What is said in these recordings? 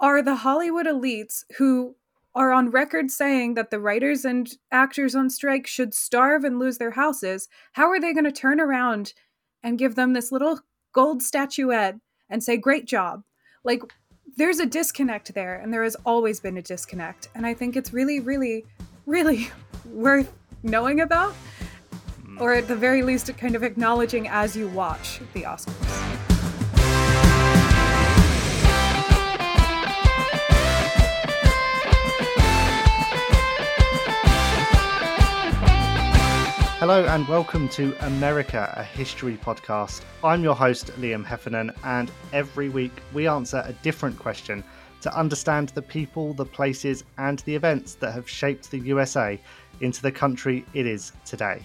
are the Hollywood elites who are on record saying that the writers and actors on strike should starve and lose their houses, how are they going to turn around and give them this little gold statuette and say, Great job? Like, there's a disconnect there, and there has always been a disconnect. And I think it's really, really, really worth knowing about, or at the very least, kind of acknowledging as you watch the Oscars. Hello and welcome to America, a history podcast. I'm your host, Liam Heffernan, and every week we answer a different question to understand the people, the places, and the events that have shaped the USA into the country it is today.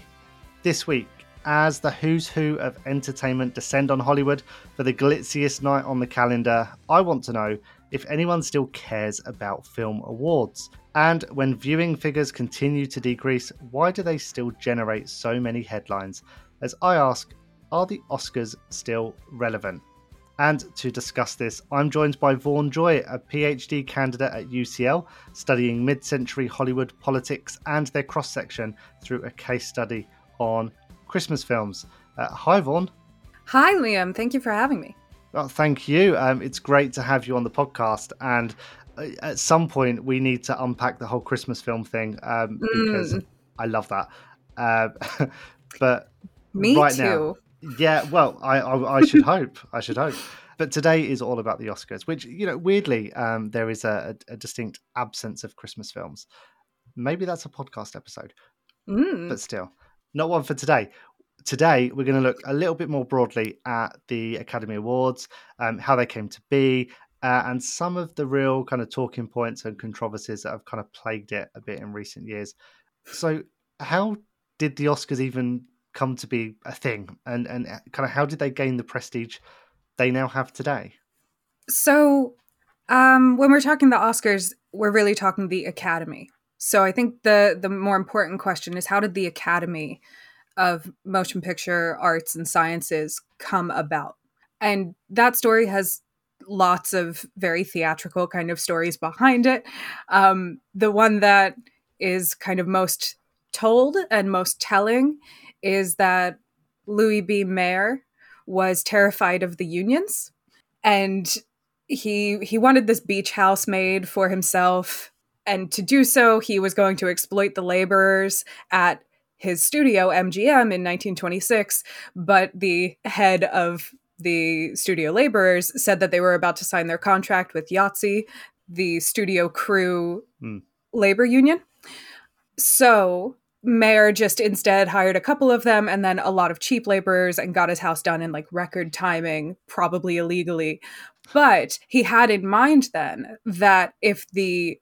This week, as the who's who of entertainment descend on Hollywood for the glitziest night on the calendar, I want to know if anyone still cares about film awards. And when viewing figures continue to decrease, why do they still generate so many headlines? As I ask, are the Oscars still relevant? And to discuss this, I'm joined by Vaughn Joy, a PhD candidate at UCL, studying mid century Hollywood politics and their cross section through a case study on Christmas films. Uh, hi, Vaughn. Hi, Liam. Thank you for having me. Well, thank you. Um, it's great to have you on the podcast. And at some point we need to unpack the whole Christmas film thing um, because mm. I love that. Uh, but me right too. Now, yeah, well, I, I, I should hope. I should hope. But today is all about the Oscars, which you know, weirdly, um, there is a, a, distinct absence of Christmas films. Maybe that's a podcast episode, mm. but still, not one for today. Today, we're going to look a little bit more broadly at the Academy Awards, um, how they came to be, uh, and some of the real kind of talking points and controversies that have kind of plagued it a bit in recent years. So, how did the Oscars even come to be a thing, and and uh, kind of how did they gain the prestige they now have today? So, um, when we're talking the Oscars, we're really talking the Academy. So, I think the the more important question is how did the Academy of Motion Picture Arts and Sciences come about? And that story has lots of very theatrical kind of stories behind it. Um, the one that is kind of most told and most telling is that Louis B. Mayer was terrified of the unions and he he wanted this beach house made for himself and to do so he was going to exploit the laborers at his studio MGM in 1926 but the head of the studio laborers said that they were about to sign their contract with IATSE, the studio crew mm. labor union. So Mayer just instead hired a couple of them and then a lot of cheap laborers and got his house done in like record timing, probably illegally. But he had in mind then that if the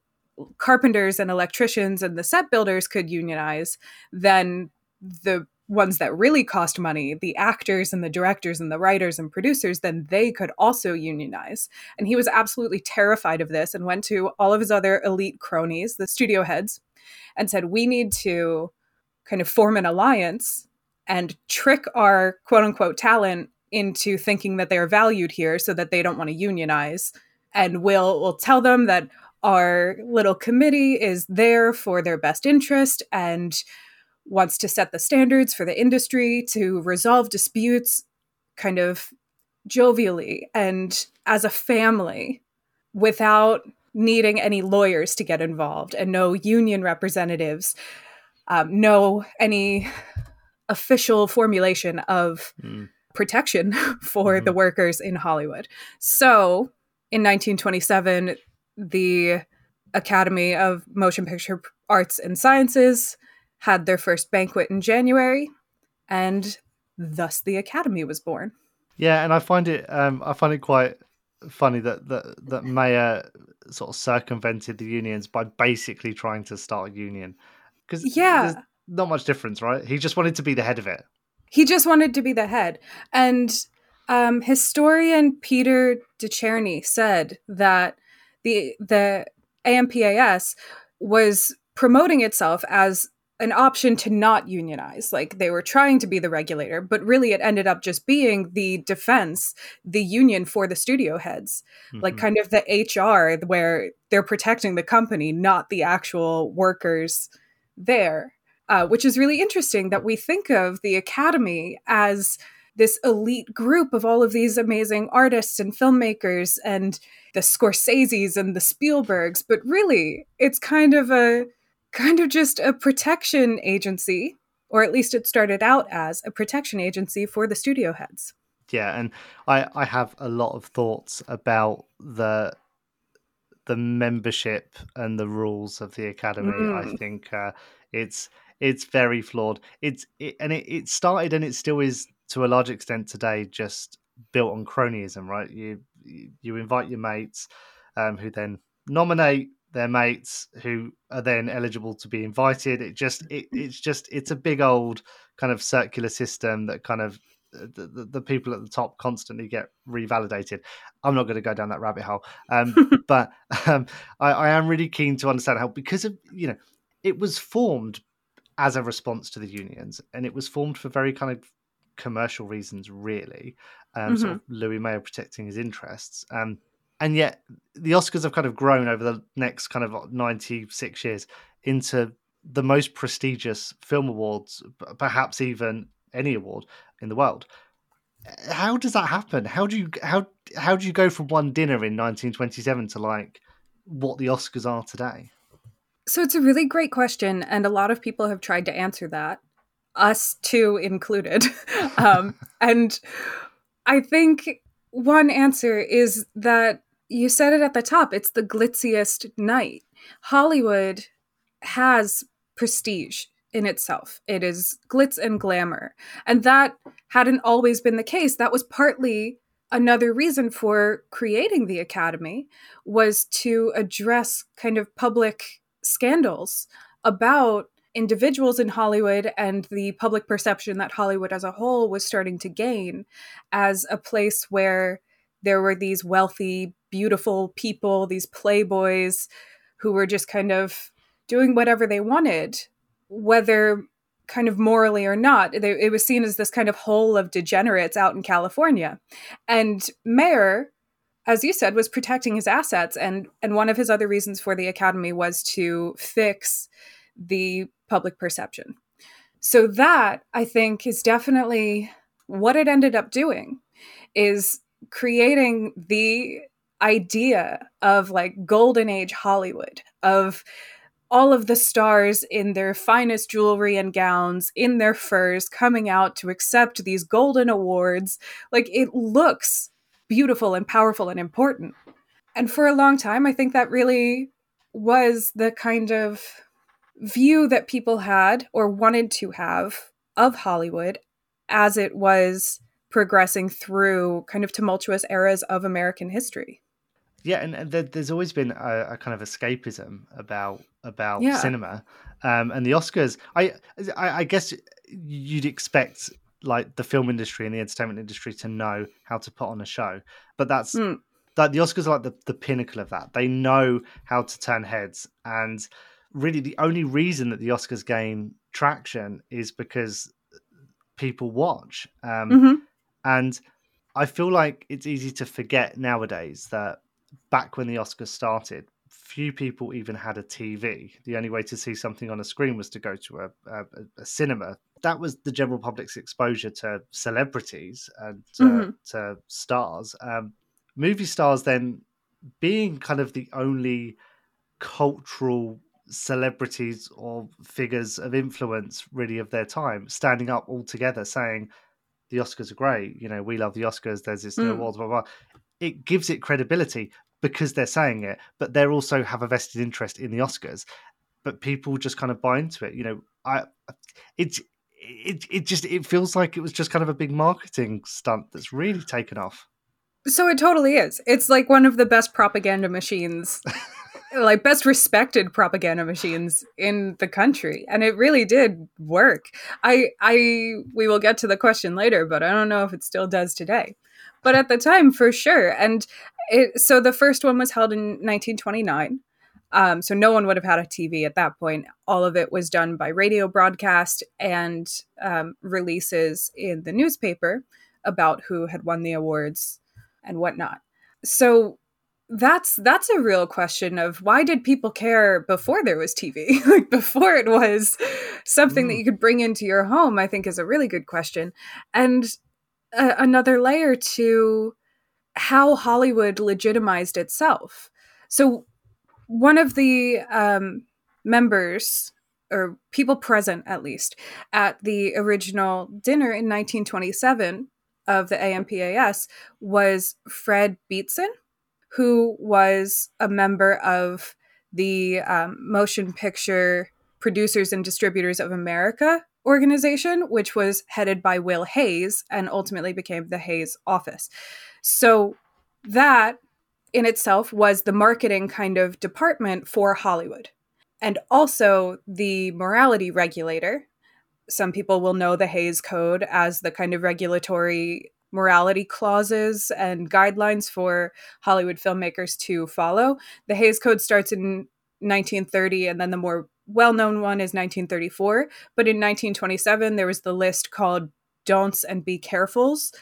carpenters and electricians and the set builders could unionize, then the ones that really cost money, the actors and the directors and the writers and producers, then they could also unionize. And he was absolutely terrified of this and went to all of his other elite cronies, the studio heads, and said, We need to kind of form an alliance and trick our quote unquote talent into thinking that they're valued here so that they don't want to unionize. And we'll we'll tell them that our little committee is there for their best interest and wants to set the standards for the industry, to resolve disputes kind of jovially and as a family without needing any lawyers to get involved and no union representatives, um, no any official formulation of mm. protection for mm-hmm. the workers in Hollywood. So in 1927, the Academy of Motion Picture Arts and Sciences had their first banquet in January, and thus the Academy was born. Yeah, and I find it um, I find it quite funny that that that Mayer sort of circumvented the unions by basically trying to start a union because yeah, not much difference, right? He just wanted to be the head of it. He just wanted to be the head, and um, historian Peter DeCherney said that the the AMPAS was promoting itself as an option to not unionize. Like they were trying to be the regulator, but really it ended up just being the defense, the union for the studio heads, mm-hmm. like kind of the HR where they're protecting the company, not the actual workers there. Uh, which is really interesting that we think of the Academy as this elite group of all of these amazing artists and filmmakers and the Scorseses and the Spielbergs, but really it's kind of a kind of just a protection agency, or at least it started out as a protection agency for the studio heads. Yeah, and I I have a lot of thoughts about the the membership and the rules of the academy. Mm. I think uh, it's it's very flawed. It's it, and it, it started and it still is to a large extent today just built on cronyism, right? You you invite your mates um, who then nominate their mates who are then eligible to be invited. It just it, it's just it's a big old kind of circular system that kind of uh, the, the, the people at the top constantly get revalidated. I'm not going to go down that rabbit hole, um, but um, I, I am really keen to understand how because of you know it was formed as a response to the unions, and it was formed for very kind of commercial reasons, really. Um, mm-hmm. Sort of Louis Mayer protecting his interests. Um, and yet the Oscars have kind of grown over the next kind of 96 years into the most prestigious film awards, perhaps even any award in the world. How does that happen? How do you how how do you go from one dinner in 1927 to like what the Oscars are today? So it's a really great question, and a lot of people have tried to answer that, us too included. um, and I think one answer is that you said it at the top it's the glitziest night. Hollywood has prestige in itself. It is glitz and glamour. And that hadn't always been the case. That was partly another reason for creating the academy was to address kind of public scandals about individuals in Hollywood and the public perception that Hollywood as a whole was starting to gain as a place where there were these wealthy, beautiful people, these playboys who were just kind of doing whatever they wanted, whether kind of morally or not. It was seen as this kind of hole of degenerates out in California. And Mayer, as you said, was protecting his assets. And, and one of his other reasons for the Academy was to fix the public perception. So that I think is definitely what it ended up doing is creating the idea of like golden age Hollywood of all of the stars in their finest jewelry and gowns in their furs coming out to accept these golden awards like it looks beautiful and powerful and important and for a long time i think that really was the kind of view that people had or wanted to have of Hollywood as it was progressing through kind of tumultuous eras of American history. Yeah, and there's always been a, a kind of escapism about about yeah. cinema, um, and the Oscars. I, I, I guess you'd expect like the film industry and the entertainment industry to know how to put on a show, but that's mm. that the Oscars are like the, the pinnacle of that. They know how to turn heads, and really the only reason that the Oscars gain traction is because people watch. Um, mm-hmm. And I feel like it's easy to forget nowadays that back when the Oscars started, few people even had a TV. The only way to see something on a screen was to go to a, a, a cinema. That was the general public's exposure to celebrities and to, mm-hmm. to stars. Um, movie stars then being kind of the only cultural celebrities or figures of influence really of their time standing up all together saying the Oscars are great, you know, we love the Oscars, there's this new mm. awards, blah, blah, blah. It gives it credibility because they're saying it, but they also have a vested interest in the Oscars. But people just kind of buy into it. You know, I it's it it just it feels like it was just kind of a big marketing stunt that's really taken off. So it totally is. It's like one of the best propaganda machines like best respected propaganda machines in the country and it really did work i i we will get to the question later but i don't know if it still does today but at the time for sure and it so the first one was held in 1929 Um, so no one would have had a TV at that point. All of it was done by radio broadcast and um, releases in the newspaper about who had won the awards and whatnot. So that's that's a real question of why did people care before there was TV? like before it was something mm. that you could bring into your home, I think is a really good question. And uh, another layer to how Hollywood legitimized itself. So one of the um, members or people present at least at the original dinner in 1927 of the AMPAS was Fred Beetson, who was a member of the um, Motion Picture Producers and Distributors of America organization, which was headed by Will Hays and ultimately became the Hays office. So that in itself was the marketing kind of department for Hollywood. And also the morality regulator. Some people will know the Hays Code as the kind of regulatory morality clauses and guidelines for Hollywood filmmakers to follow. The Hays Code starts in 1930, and then the more well known one is 1934. But in 1927, there was the list called Don'ts and Be Carefuls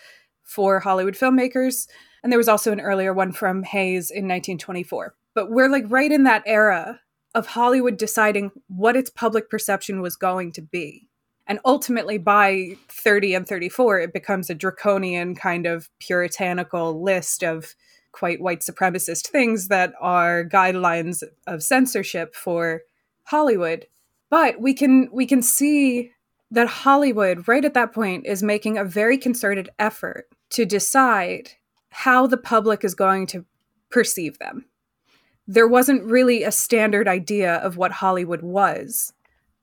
for Hollywood filmmakers. And there was also an earlier one from Hayes in 1924. But we're like right in that era of Hollywood deciding what its public perception was going to be. And ultimately, by 30 and 34, it becomes a draconian kind of puritanical list of quite white supremacist things that are guidelines of censorship for Hollywood. But we can we can see that Hollywood right at that point is making a very concerted effort to decide how the public is going to perceive them. There wasn't really a standard idea of what Hollywood was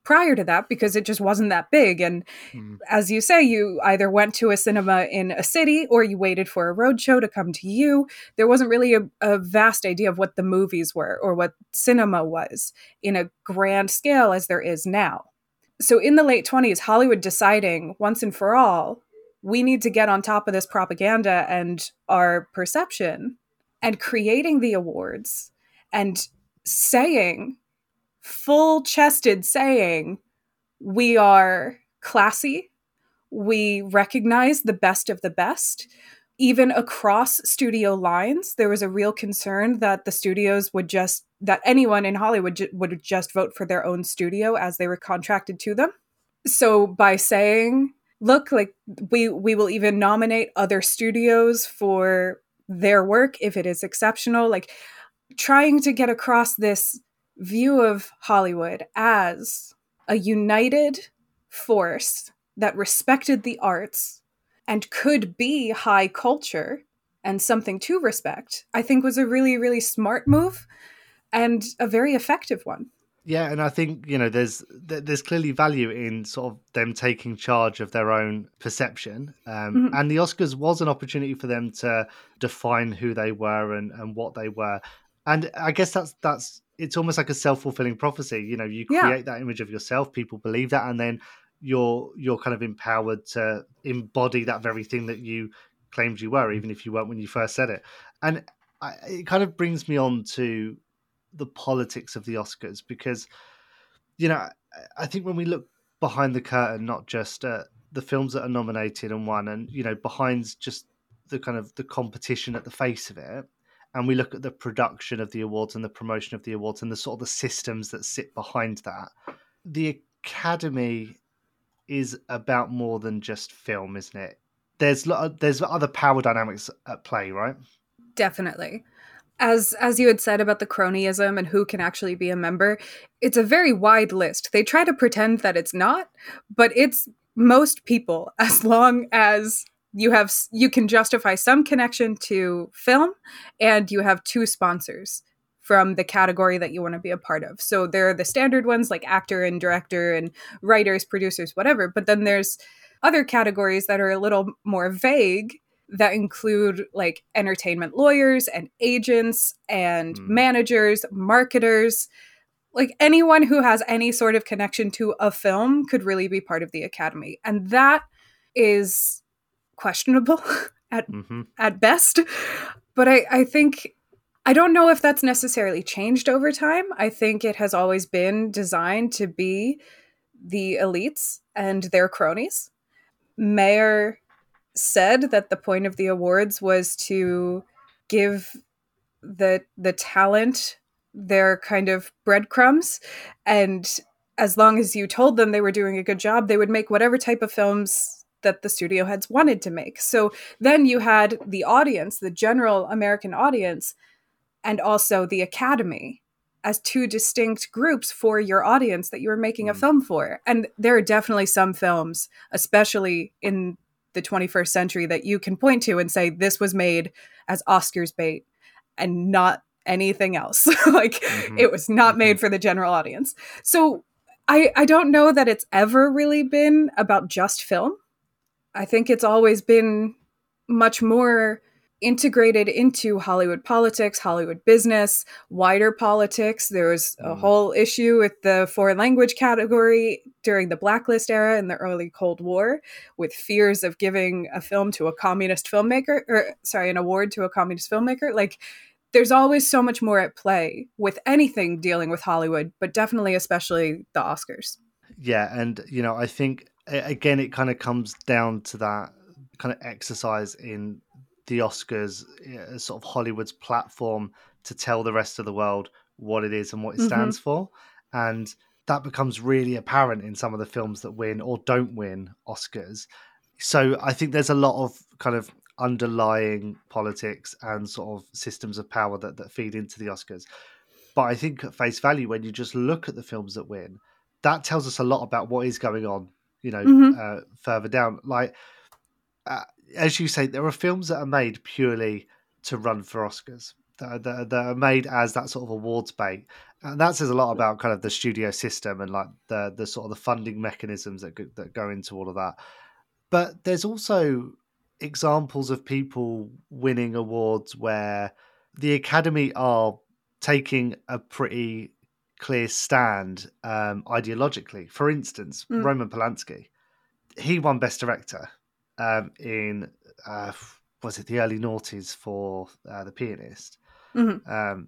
prior to that because it just wasn't that big. And mm. as you say, you either went to a cinema in a city or you waited for a road show to come to you. There wasn't really a, a vast idea of what the movies were or what cinema was in a grand scale as there is now. So in the late 20s, Hollywood deciding once and for all we need to get on top of this propaganda and our perception and creating the awards and saying full chested saying we are classy. We recognize the best of the best. Even across studio lines there was a real concern that the studios would just that anyone in hollywood would just vote for their own studio as they were contracted to them. So by saying look like we we will even nominate other studios for their work if it is exceptional like trying to get across this view of hollywood as a united force that respected the arts and could be high culture and something to respect i think was a really really smart move and a very effective one yeah, and I think you know there's there's clearly value in sort of them taking charge of their own perception, um, mm-hmm. and the Oscars was an opportunity for them to define who they were and and what they were, and I guess that's that's it's almost like a self fulfilling prophecy. You know, you create yeah. that image of yourself, people believe that, and then you're you're kind of empowered to embody that very thing that you claimed you were, even if you weren't when you first said it, and I, it kind of brings me on to the politics of the Oscars because you know I think when we look behind the curtain, not just uh, the films that are nominated and won, and you know behind just the kind of the competition at the face of it, and we look at the production of the awards and the promotion of the awards and the sort of the systems that sit behind that, the Academy is about more than just film, isn't it? There's there's other power dynamics at play, right? Definitely as as you had said about the cronyism and who can actually be a member it's a very wide list they try to pretend that it's not but it's most people as long as you have you can justify some connection to film and you have two sponsors from the category that you want to be a part of so there are the standard ones like actor and director and writers producers whatever but then there's other categories that are a little more vague that include like entertainment lawyers and agents and mm. managers, marketers. Like anyone who has any sort of connection to a film could really be part of the academy. And that is questionable at mm-hmm. at best. But I, I think I don't know if that's necessarily changed over time. I think it has always been designed to be the elites and their cronies. Mayer said that the point of the awards was to give the the talent their kind of breadcrumbs and as long as you told them they were doing a good job they would make whatever type of films that the studio heads wanted to make so then you had the audience the general american audience and also the academy as two distinct groups for your audience that you were making mm. a film for and there are definitely some films especially in the 21st century that you can point to and say this was made as oscars bait and not anything else. like mm-hmm. it was not made mm-hmm. for the general audience. So I I don't know that it's ever really been about just film. I think it's always been much more integrated into Hollywood politics, Hollywood business, wider politics. There was a mm. whole issue with the foreign language category during the blacklist era in the early Cold War with fears of giving a film to a communist filmmaker or sorry, an award to a communist filmmaker. Like there's always so much more at play with anything dealing with Hollywood, but definitely, especially the Oscars. Yeah. And, you know, I think, again, it kind of comes down to that kind of exercise in the Oscars sort of Hollywood's platform to tell the rest of the world what it is and what it stands mm-hmm. for. And that becomes really apparent in some of the films that win or don't win Oscars. So I think there's a lot of kind of underlying politics and sort of systems of power that, that feed into the Oscars. But I think at face value, when you just look at the films that win, that tells us a lot about what is going on, you know, mm-hmm. uh, further down. Like, uh, as you say, there are films that are made purely to run for Oscars. That, that, that, are made as that sort of awards bait, and that says a lot about kind of the studio system and like the the sort of the funding mechanisms that go, that go into all of that. But there's also examples of people winning awards where the Academy are taking a pretty clear stand um, ideologically. For instance, mm. Roman Polanski, he won Best Director um, in uh, was it the early noughties for uh, the pianist. Mm-hmm. Um,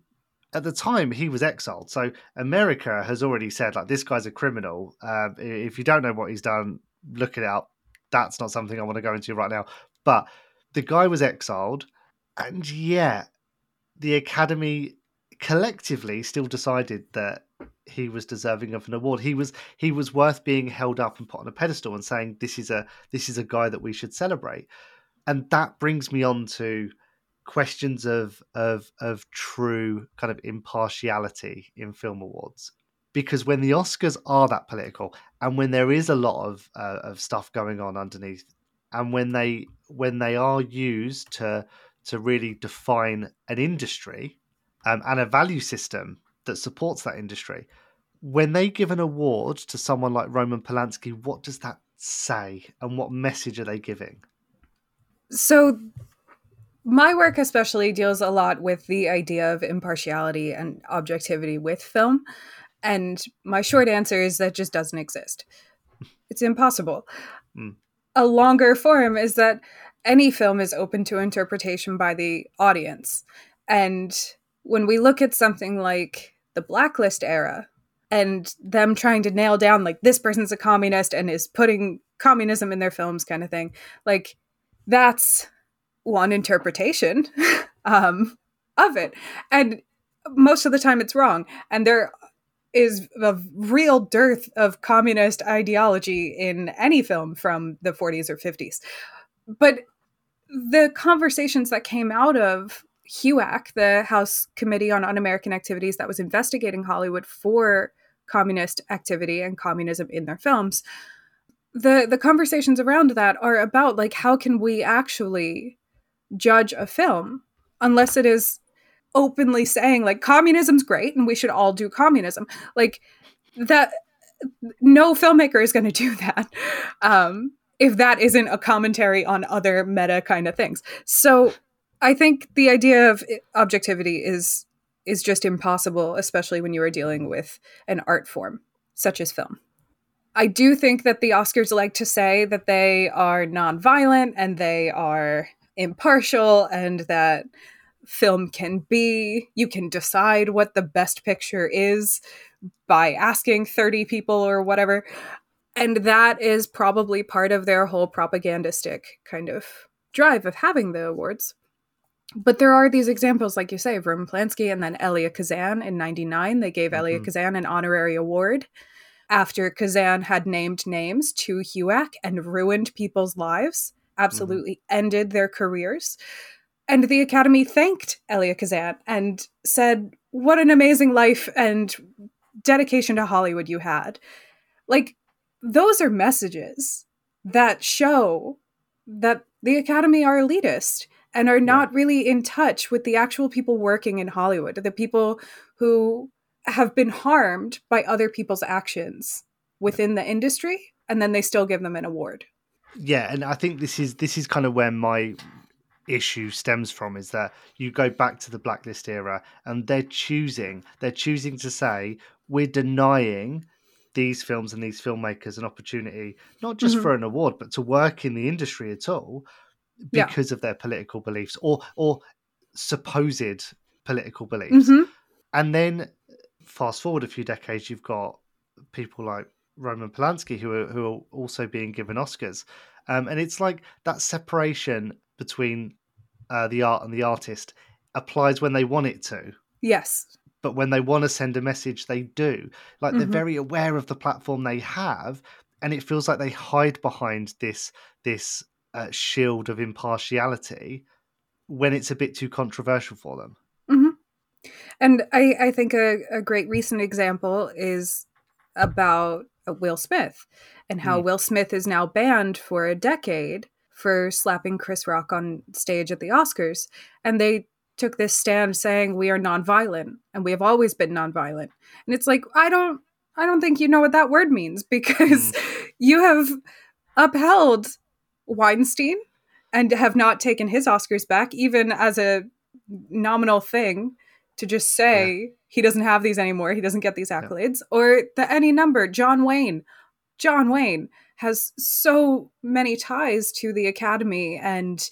at the time, he was exiled. So America has already said like this guy's a criminal. Um, if you don't know what he's done, look it up. That's not something I want to go into right now. But the guy was exiled, and yet the Academy collectively still decided that he was deserving of an award. He was he was worth being held up and put on a pedestal and saying this is a this is a guy that we should celebrate. And that brings me on to questions of of of true kind of impartiality in film awards. Because when the Oscars are that political, and when there is a lot of uh, of stuff going on underneath, and when they when they are used to to really define an industry um, and a value system that supports that industry, when they give an award to someone like Roman Polanski, what does that say, and what message are they giving? So, my work especially deals a lot with the idea of impartiality and objectivity with film. And my short answer is that just doesn't exist. It's impossible. Mm a longer form is that any film is open to interpretation by the audience. And when we look at something like the blacklist era and them trying to nail down like this person's a communist and is putting communism in their films kind of thing, like that's one interpretation um, of it. And most of the time it's wrong. And there is a real dearth of communist ideology in any film from the 40s or 50s. But the conversations that came out of HUAC, the House Committee on Un American Activities that was investigating Hollywood for communist activity and communism in their films, the, the conversations around that are about like how can we actually judge a film unless it is openly saying like communism's great and we should all do communism. Like that no filmmaker is going to do that um, if that isn't a commentary on other meta kind of things. So i think the idea of eh, objectivity is is just impossible especially when you are dealing with an art form such as film i do think that the oscars like to say that they are nonviolent and they are impartial and that film can be. You can decide what the best picture is by asking 30 people or whatever. And that is probably part of their whole propagandistic kind of drive of having the awards. But there are these examples, like you say, of Roman Polanski and then Elia Kazan in 99. They gave mm-hmm. Elia Kazan an honorary award after Kazan had named names to HUAC and ruined people's lives, absolutely mm-hmm. ended their careers. And the Academy thanked Elia Kazan and said, What an amazing life and dedication to Hollywood you had. Like, those are messages that show that the Academy are elitist and are not yeah. really in touch with the actual people working in Hollywood, the people who have been harmed by other people's actions within the industry, and then they still give them an award. Yeah, and I think this is this is kind of where my issue stems from is that you go back to the blacklist era and they're choosing they're choosing to say we're denying these films and these filmmakers an opportunity not just mm-hmm. for an award but to work in the industry at all because yeah. of their political beliefs or or supposed political beliefs mm-hmm. and then fast forward a few decades you've got people like Roman Polanski who are who are also being given Oscars um, and it's like that separation between uh, the art and the artist applies when they want it to. Yes. But when they want to send a message, they do. Like mm-hmm. they're very aware of the platform they have, and it feels like they hide behind this this uh, shield of impartiality when it's a bit too controversial for them. Mm-hmm. And I, I think a, a great recent example is about uh, Will Smith and how mm. Will Smith is now banned for a decade for slapping Chris Rock on stage at the Oscars. And they took this stand saying we are nonviolent and we have always been nonviolent. And it's like, I don't I don't think you know what that word means because mm. you have upheld Weinstein and have not taken his Oscars back, even as a nominal thing to just say yeah. he doesn't have these anymore, he doesn't get these accolades, yeah. or the any number, John Wayne. John Wayne has so many ties to the academy and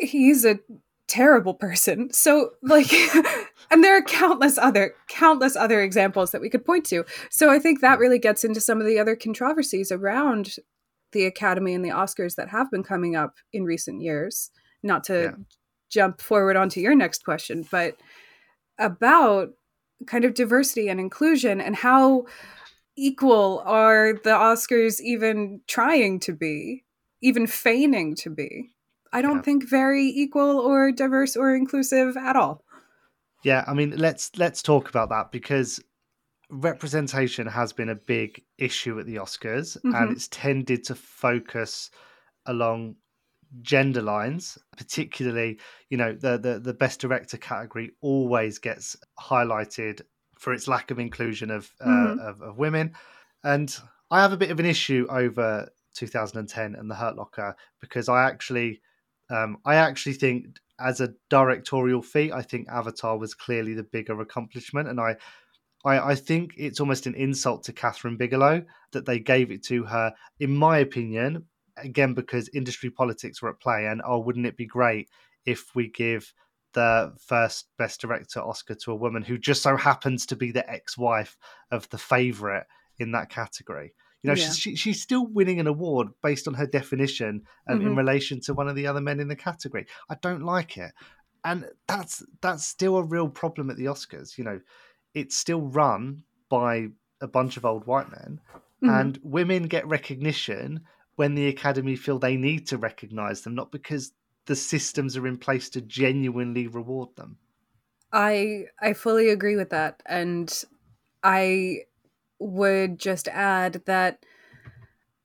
he's a terrible person. So like and there are countless other countless other examples that we could point to. So I think that really gets into some of the other controversies around the academy and the Oscars that have been coming up in recent years. Not to yeah. jump forward onto your next question, but about kind of diversity and inclusion and how equal are the Oscars even trying to be, even feigning to be? I don't yeah. think very equal or diverse or inclusive at all. Yeah, I mean, let's let's talk about that because representation has been a big issue at the Oscars mm-hmm. and it's tended to focus along gender lines particularly you know the, the the best director category always gets highlighted for its lack of inclusion of, uh, mm-hmm. of, of women. And I have a bit of an issue over 2010 and the Hurt Locker because I actually, um, I actually think as a directorial feat, I think Avatar was clearly the bigger accomplishment, and I, I, I think it's almost an insult to Kathryn Bigelow that they gave it to her. In my opinion, again because industry politics were at play, and oh, wouldn't it be great if we give the first best director Oscar to a woman who just so happens to be the ex-wife of the favorite in that category. You know, yeah. she, she's still winning an award based on her definition um, mm-hmm. in relation to one of the other men in the category. I don't like it, and that's that's still a real problem at the Oscars. You know, it's still run by a bunch of old white men, mm-hmm. and women get recognition when the Academy feel they need to recognize them, not because the systems are in place to genuinely reward them. I I fully agree with that and I would just add that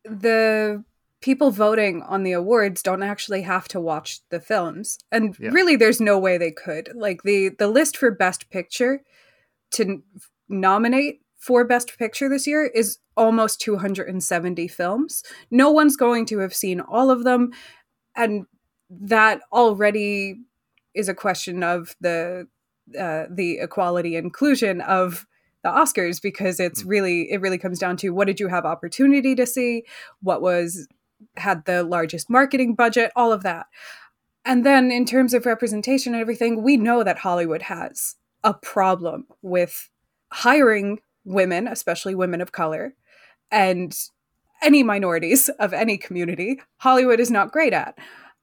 the people voting on the awards don't actually have to watch the films and yeah. really there's no way they could like the the list for best picture to nominate for best picture this year is almost 270 films no one's going to have seen all of them and that already is a question of the uh, the equality inclusion of the Oscars because it's mm. really it really comes down to what did you have opportunity to see, what was had the largest marketing budget, all of that. And then in terms of representation and everything, we know that Hollywood has a problem with hiring women, especially women of color, and any minorities of any community. Hollywood is not great at.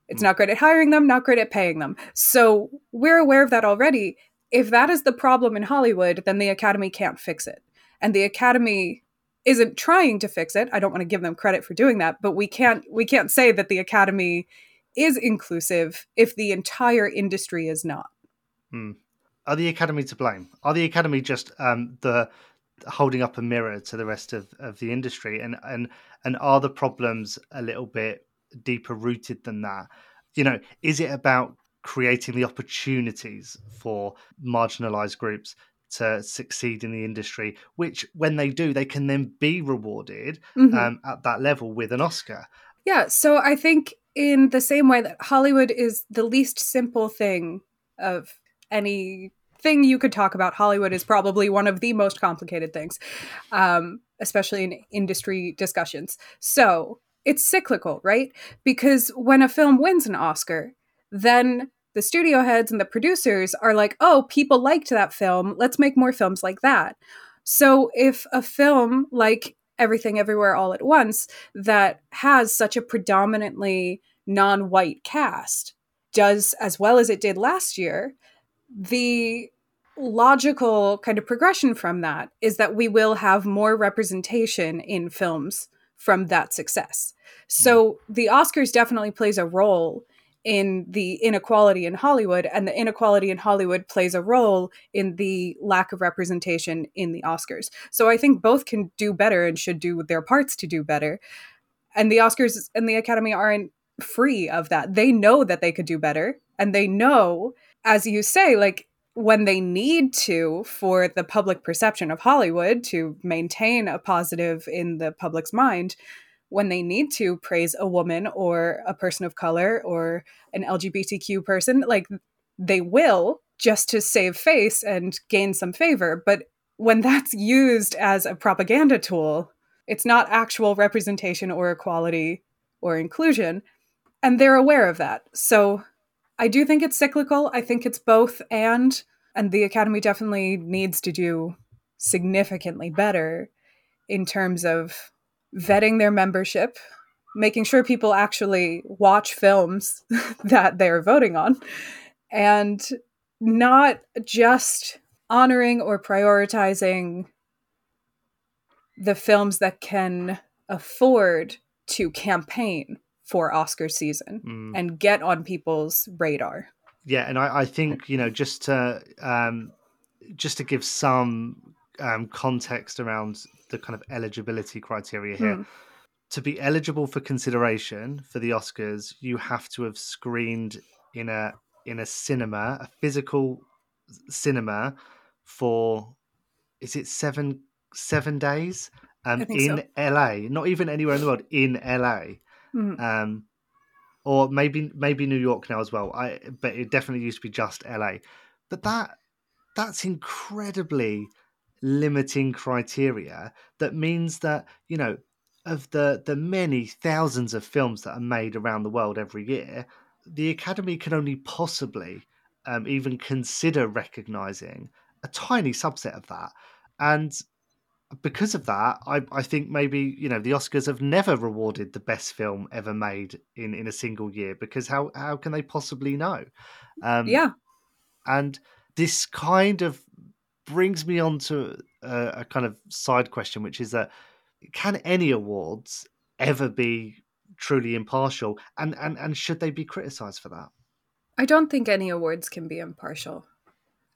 It's not great at hiring them, not great at paying them. So we're aware of that already. If that is the problem in Hollywood, then the Academy can't fix it. And the Academy isn't trying to fix it. I don't want to give them credit for doing that, but we can't we can't say that the Academy is inclusive if the entire industry is not. Hmm. Are the Academy to blame? Are the Academy just um, the holding up a mirror to the rest of, of the industry? And and and are the problems a little bit deeper rooted than that? You know, is it about creating the opportunities for marginalized groups to succeed in the industry, which when they do, they can then be rewarded mm-hmm. um, at that level with an Oscar. Yeah. So I think in the same way that Hollywood is the least simple thing of any thing you could talk about, Hollywood is probably one of the most complicated things, um, especially in industry discussions. So it's cyclical, right? Because when a film wins an Oscar, then the studio heads and the producers are like, oh, people liked that film. Let's make more films like that. So if a film like Everything Everywhere All at Once that has such a predominantly non white cast does as well as it did last year, the logical kind of progression from that is that we will have more representation in films from that success. So hmm. the Oscars definitely plays a role in the inequality in Hollywood, and the inequality in Hollywood plays a role in the lack of representation in the Oscars. So I think both can do better and should do their parts to do better. And the Oscars and the Academy aren't free of that. They know that they could do better, and they know, as you say, like when they need to for the public perception of Hollywood to maintain a positive in the public's mind, when they need to praise a woman or a person of color or an LGBTQ person, like they will just to save face and gain some favor. But when that's used as a propaganda tool, it's not actual representation or equality or inclusion. And they're aware of that. So I do think it's cyclical. I think it's both and. And the Academy definitely needs to do significantly better in terms of vetting their membership, making sure people actually watch films that they're voting on, and not just honoring or prioritizing the films that can afford to campaign for Oscar season mm. and get on people's radar. Yeah, and I, I think you know just to um, just to give some um, context around the kind of eligibility criteria here. Mm. To be eligible for consideration for the Oscars, you have to have screened in a in a cinema, a physical cinema, for is it seven seven days um, in so. LA, not even anywhere in the world, in LA, mm. um, or maybe maybe New York now as well. I but it definitely used to be just LA. But that that's incredibly limiting criteria that means that you know of the the many thousands of films that are made around the world every year the academy can only possibly um, even consider recognizing a tiny subset of that and because of that I, I think maybe you know the oscars have never rewarded the best film ever made in in a single year because how how can they possibly know? Um, yeah. and this kind of brings me on to a, a kind of side question, which is that can any awards ever be truly impartial, and and and should they be criticized for that? I don't think any awards can be impartial,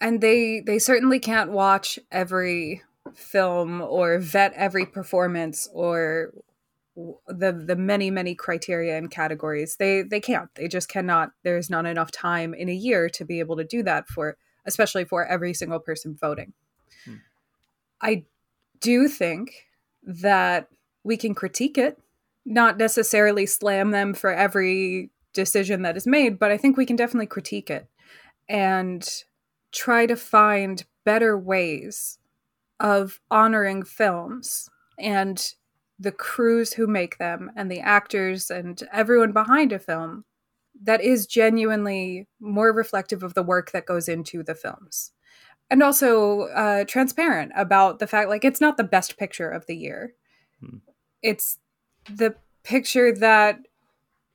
and they they certainly can't watch every film or vet every performance or the the many many criteria and categories they they can't they just cannot there's not enough time in a year to be able to do that for especially for every single person voting. Hmm. I do think that we can critique it, not necessarily slam them for every decision that is made, but I think we can definitely critique it and try to find better ways of honoring films and the crews who make them and the actors and everyone behind a film that is genuinely more reflective of the work that goes into the films. And also uh, transparent about the fact like it's not the best picture of the year. Hmm. it's the picture that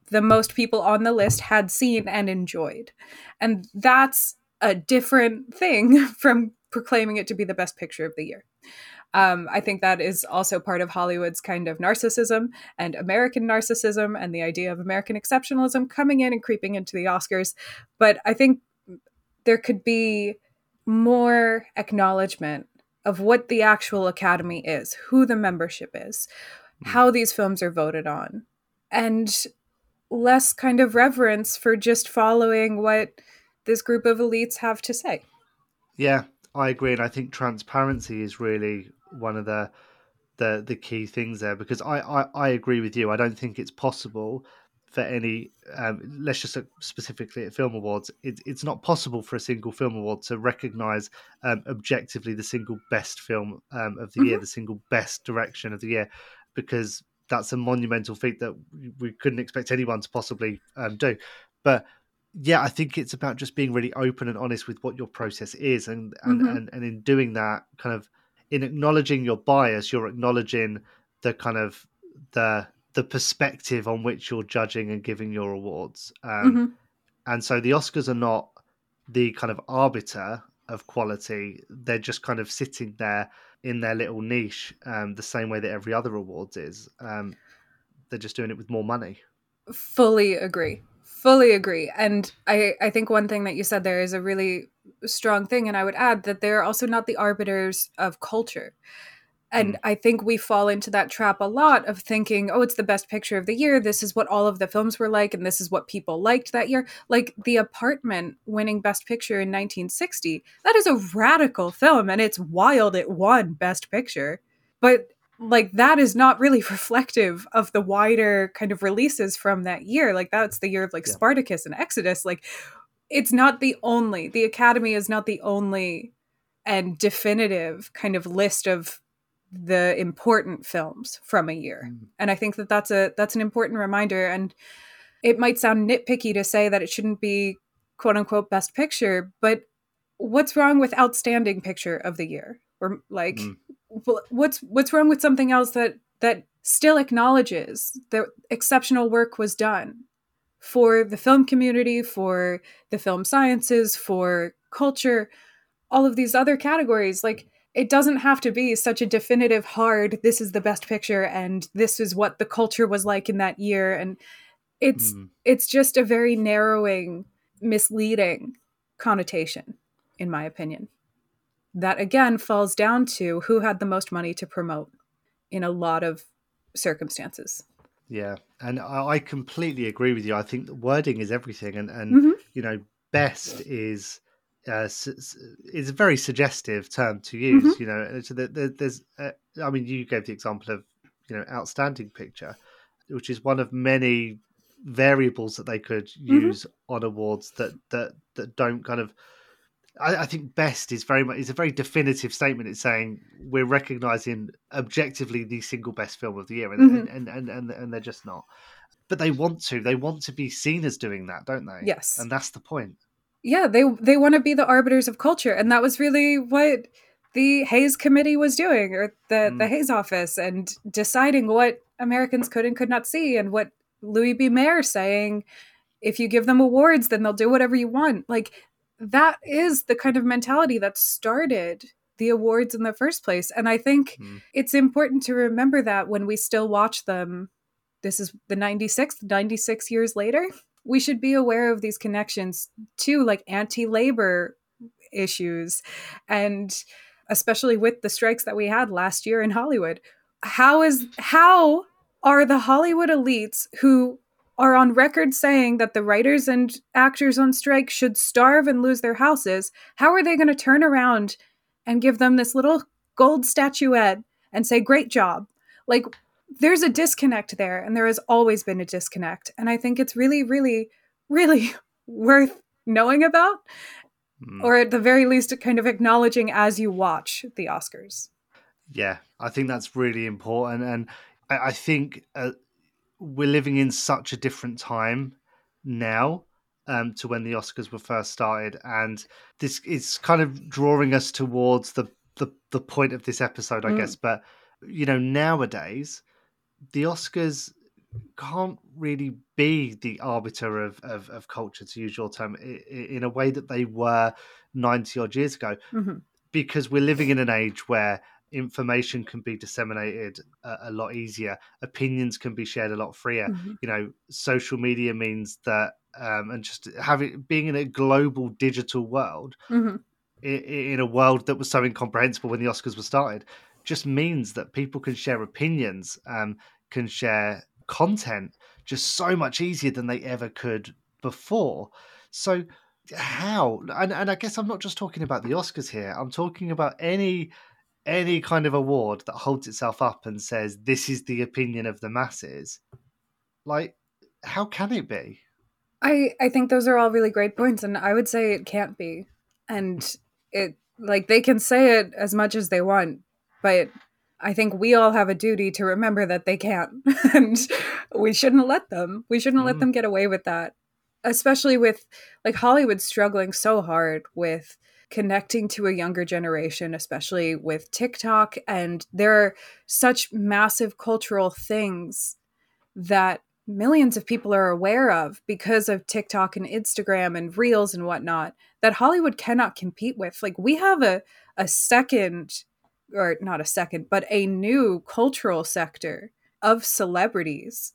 the most people on the list had seen and enjoyed. And that's a different thing from proclaiming it to be the best picture of the year um, I think that is also part of Hollywood's kind of narcissism and American narcissism and the idea of American exceptionalism coming in and creeping into the Oscars. But I think there could be more acknowledgement of what the actual Academy is, who the membership is, hmm. how these films are voted on, and less kind of reverence for just following what this group of elites have to say. Yeah, I agree, and I think transparency is really one of the the the key things there because I, I, I agree with you. I don't think it's possible for any um, let's just look specifically at film awards it, it's not possible for a single film award to recognize um, objectively the single best film um, of the mm-hmm. year the single best direction of the year because that's a monumental feat that we couldn't expect anyone to possibly um, do but yeah i think it's about just being really open and honest with what your process is and and, mm-hmm. and, and in doing that kind of in acknowledging your bias, you're acknowledging the kind of the the perspective on which you're judging and giving your awards. Um, mm-hmm. And so the Oscars are not the kind of arbiter of quality; they're just kind of sitting there in their little niche, um, the same way that every other awards is. Um, they're just doing it with more money. Fully agree. Fully agree. And I, I think one thing that you said there is a really strong thing. And I would add that they're also not the arbiters of culture. And mm. I think we fall into that trap a lot of thinking, oh, it's the best picture of the year. This is what all of the films were like, and this is what people liked that year. Like The Apartment winning Best Picture in 1960, that is a radical film, and it's wild it won Best Picture. But like that is not really reflective of the wider kind of releases from that year. Like that's the year of like yeah. Spartacus and Exodus. Like it's not the only the academy is not the only and definitive kind of list of the important films from a year mm. and i think that that's a that's an important reminder and it might sound nitpicky to say that it shouldn't be quote unquote best picture but what's wrong with outstanding picture of the year or like mm. What's what's wrong with something else that that still acknowledges that exceptional work was done for the film community, for the film sciences, for culture, all of these other categories. Like, it doesn't have to be such a definitive, hard, this is the best picture and this is what the culture was like in that year. And it's mm. it's just a very narrowing, misleading connotation, in my opinion. That again falls down to who had the most money to promote in a lot of circumstances. Yeah, and I completely agree with you. I think the wording is everything, and and mm-hmm. you know, best is uh, is a very suggestive term to use. Mm-hmm. You know, so there's, uh, I mean, you gave the example of you know, outstanding picture, which is one of many variables that they could mm-hmm. use mm-hmm. on awards that that that don't kind of I, I, think best is very much is a very definitive statement. It's saying we're recognizing objectively the single best film of the year, and, mm-hmm. and, and, and, and they're just not. But they want to. They want to be seen as doing that, don't they? Yes, and that's the point. Yeah, they they want to be the arbiters of culture, and that was really what the Hays Committee was doing, or the mm. the Hays Office, and deciding what Americans could and could not see, and what Louis B. Mayer saying if you give them awards, then they'll do whatever you want. Like that is the kind of mentality that started the awards in the first place. And I think mm. it's important to remember that when we still watch them. This is the 96th, 96 years later. We should be aware of these connections to like anti labor issues and especially with the strikes that we had last year in Hollywood. How is how are the Hollywood elites who are on record saying that the writers and actors on strike should starve and lose their houses, how are they going to turn around and give them this little gold statuette and say, great job? Like, there's a disconnect there, and there has always been a disconnect. And I think it's really, really, really worth knowing about, mm. or at the very least, kind of acknowledging as you watch the Oscars. Yeah, I think that's really important. And I, I think. Uh, we're living in such a different time now um, to when the Oscars were first started, and this is kind of drawing us towards the the, the point of this episode, I mm. guess. But you know, nowadays the Oscars can't really be the arbiter of, of, of culture, to use your term, in a way that they were 90 odd years ago, mm-hmm. because we're living in an age where information can be disseminated a, a, lot easier opinions can be shared a lot freer mm-hmm. you know social media means that um, and just having being in a global digital world mm-hmm. in, in, a world that was so incomprehensible when the oscars were started just means that people can share opinions um, can share content just so much easier than they ever could before so how and, and i guess i'm not just talking about the oscars here i'm talking about any any kind of award that holds itself up and says this is the opinion of the masses like how can it be? I i think those are all really great points and i would say it can't be. And it like they can say it as much as they want but i think we all have a duty to remember that they can't and we shouldn't let them. We shouldn't mm. let them get away with that especially with like hollywood struggling so hard with connecting to a younger generation, especially with TikTok. And there are such massive cultural things that millions of people are aware of because of TikTok and Instagram and Reels and whatnot that Hollywood cannot compete with. Like we have a a second or not a second, but a new cultural sector of celebrities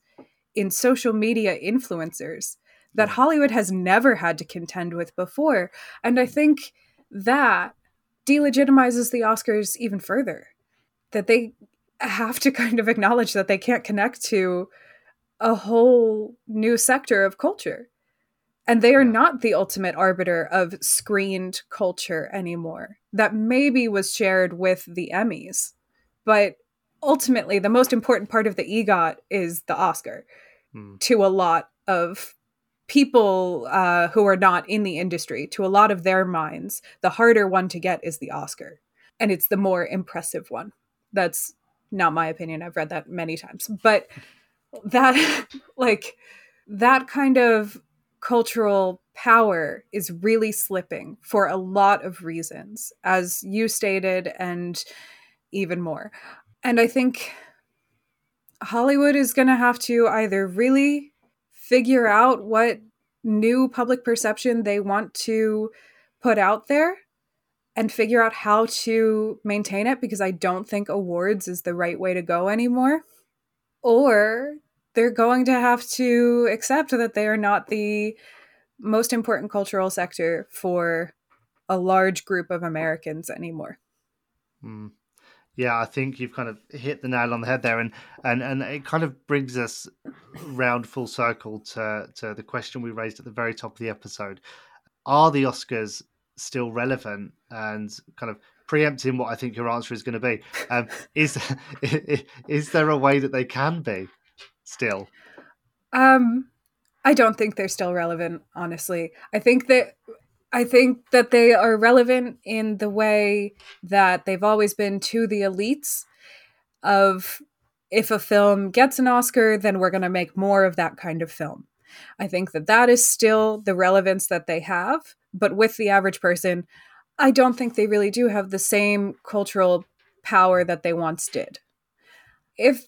in social media influencers that hmm. Hollywood has never had to contend with before. And I think that delegitimizes the Oscars even further. That they have to kind of acknowledge that they can't connect to a whole new sector of culture. And they are not the ultimate arbiter of screened culture anymore. That maybe was shared with the Emmys. But ultimately, the most important part of the EGOT is the Oscar hmm. to a lot of people uh, who are not in the industry, to a lot of their minds, the harder one to get is the Oscar. And it's the more impressive one. That's not my opinion. I've read that many times. But that, like, that kind of cultural power is really slipping for a lot of reasons, as you stated, and even more. And I think Hollywood is going to have to either really figure out what new public perception they want to put out there and figure out how to maintain it because I don't think awards is the right way to go anymore. Or they're going to have to accept that they are not the most important cultural sector for a large group of Americans anymore. Mm. Yeah, I think you've kind of hit the nail on the head there, and and and it kind of brings us round full circle to to the question we raised at the very top of the episode: Are the Oscars still relevant? And kind of preempting what I think your answer is going to be, um, is is there a way that they can be still? Um, I don't think they're still relevant. Honestly, I think that I think that they are relevant in the way that they've always been to the elites of if a film gets an Oscar, then we're going to make more of that kind of film. I think that that is still the relevance that they have, but with the average person, I don't think they really do have the same cultural power that they once did. If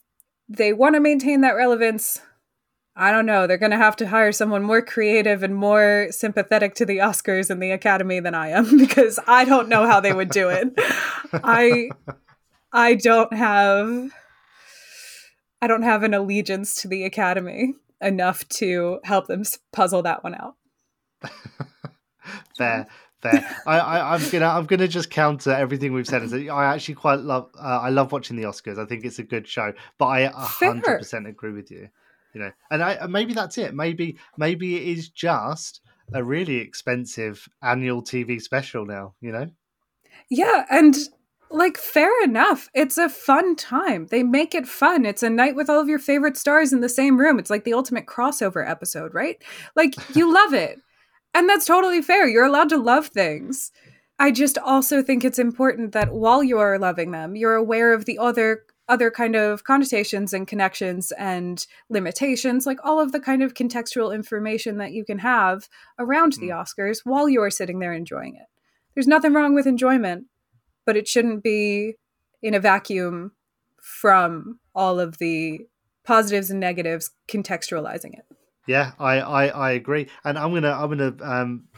they want to maintain that relevance, I don't know. They're going to have to hire someone more creative and more sympathetic to the Oscars and the Academy than I am because I don't know how they would do it. I I don't have I don't have an allegiance to the Academy enough to help them puzzle that one out. Fair. Fair. I, I, am gonna, I'm gonna just counter everything we've said. I actually quite love, uh, I love watching the Oscars. I think it's a good show, but I 100 percent agree with you you know and I, maybe that's it. Maybe maybe it is just a really expensive annual tv special now you know? Yeah and like fair enough. It's a fun time. They make it fun. It's a night with all of your favorite stars in the same room. It's like the ultimate crossover episode right? Like you love it. And that's totally fair. You're allowed to love things. I just also think it's important that while you are loving them you're aware of the other other kind of connotations and connections and limitations, like all of the kind of contextual information that you can have around mm. the hmm. Oscars while you are sitting there enjoying it. There's nothing wrong with enjoyment, but it shouldn't be in a vacuum from all of the positives and negatives contextualizing it. Yeah, I, I, I agree, and I'm gonna I'm gonna um,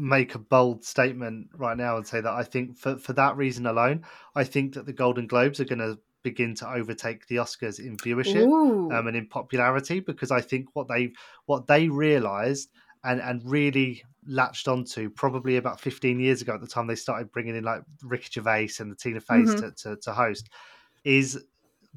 make a bold statement right now and say that I think for for that reason alone, I think that the Golden Globes are going to begin to overtake the Oscars in viewership um, and in popularity because I think what they what they realized and and really latched onto probably about 15 years ago at the time they started bringing in like Ricky Gervais and the Tina Fey mm-hmm. to, to, to host is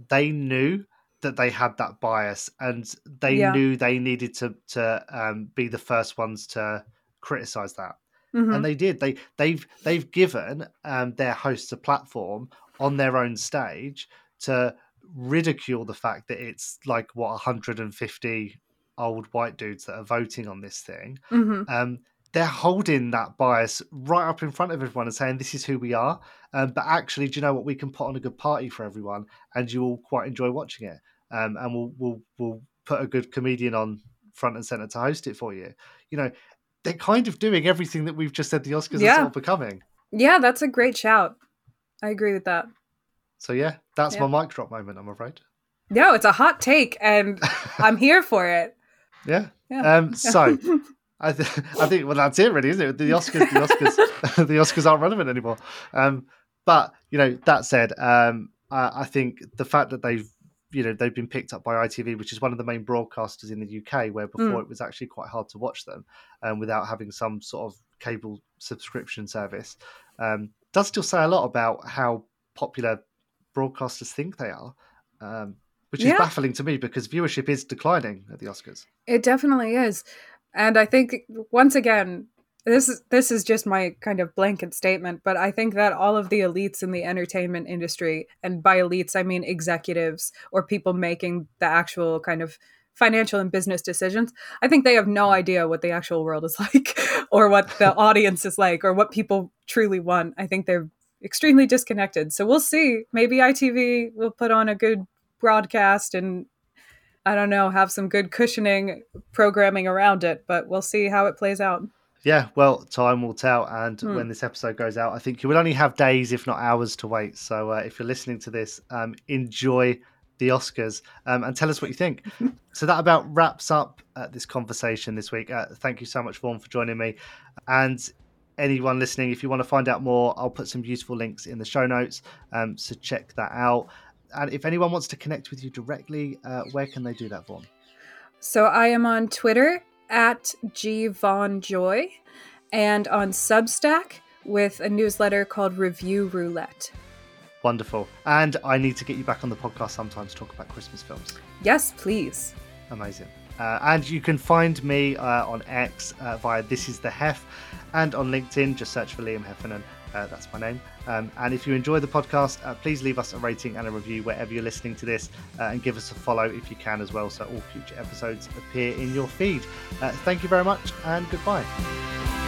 they knew that they had that bias and they yeah. knew they needed to to um, be the first ones to criticize that mm-hmm. and they did they they've they've given um, their hosts a platform on their own stage to ridicule the fact that it's like what 150 old white dudes that are voting on this thing mm-hmm. um, they're holding that bias right up in front of everyone and saying this is who we are um, but actually do you know what we can put on a good party for everyone and you will quite enjoy watching it um, and we'll we'll we'll put a good comedian on front and center to host it for you. You know, they're kind of doing everything that we've just said the Oscars yeah. are sort of becoming. Yeah, that's a great shout. I agree with that. So yeah, that's yeah. my mic drop moment. I'm afraid. No, it's a hot take, and I'm here for it. Yeah. yeah. Um. So. I, th- I think well that's it really isn't it the Oscars the Oscars the Oscars aren't relevant anymore um but you know that said um I, I think the fact that they've you know they've been picked up by ITV, which is one of the main broadcasters in the UK, where before mm. it was actually quite hard to watch them um, without having some sort of cable subscription service. Um, does still say a lot about how popular broadcasters think they are, um, which yeah. is baffling to me because viewership is declining at the Oscars. It definitely is, and I think once again this is this is just my kind of blanket statement but i think that all of the elites in the entertainment industry and by elites i mean executives or people making the actual kind of financial and business decisions i think they have no mm. idea what the actual world is like or what the audience is like or what people truly want. I think they're extremely disconnected. So we'll see. Maybe itv will put on a good broadcast and i don't know have some good cushioning programming around it but we'll see how it plays out yeah, well, time will tell. And mm. when this episode goes out, I think you will only have days, if not hours, to wait. So uh, if you're listening to this, um, enjoy the Oscars um, and tell us what you think. so that about wraps up uh, this conversation this week. Uh, thank you so much, Vaughn, for joining me. And anyone listening, if you want to find out more, I'll put some useful links in the show notes. Um, so check that out. And if anyone wants to connect with you directly, uh, where can they do that, Vaughn? So I am on Twitter at G Von Joy and on Substack with a newsletter called Review Roulette. Wonderful. And I need to get you back on the podcast sometime to talk about Christmas films. Yes, please. Amazing. Uh, and you can find me uh, on X uh, via This Is the Heff and on LinkedIn. Just search for Liam Heffernan. Uh, that's my name. Um, and if you enjoy the podcast, uh, please leave us a rating and a review wherever you're listening to this, uh, and give us a follow if you can as well, so all future episodes appear in your feed. Uh, thank you very much, and goodbye.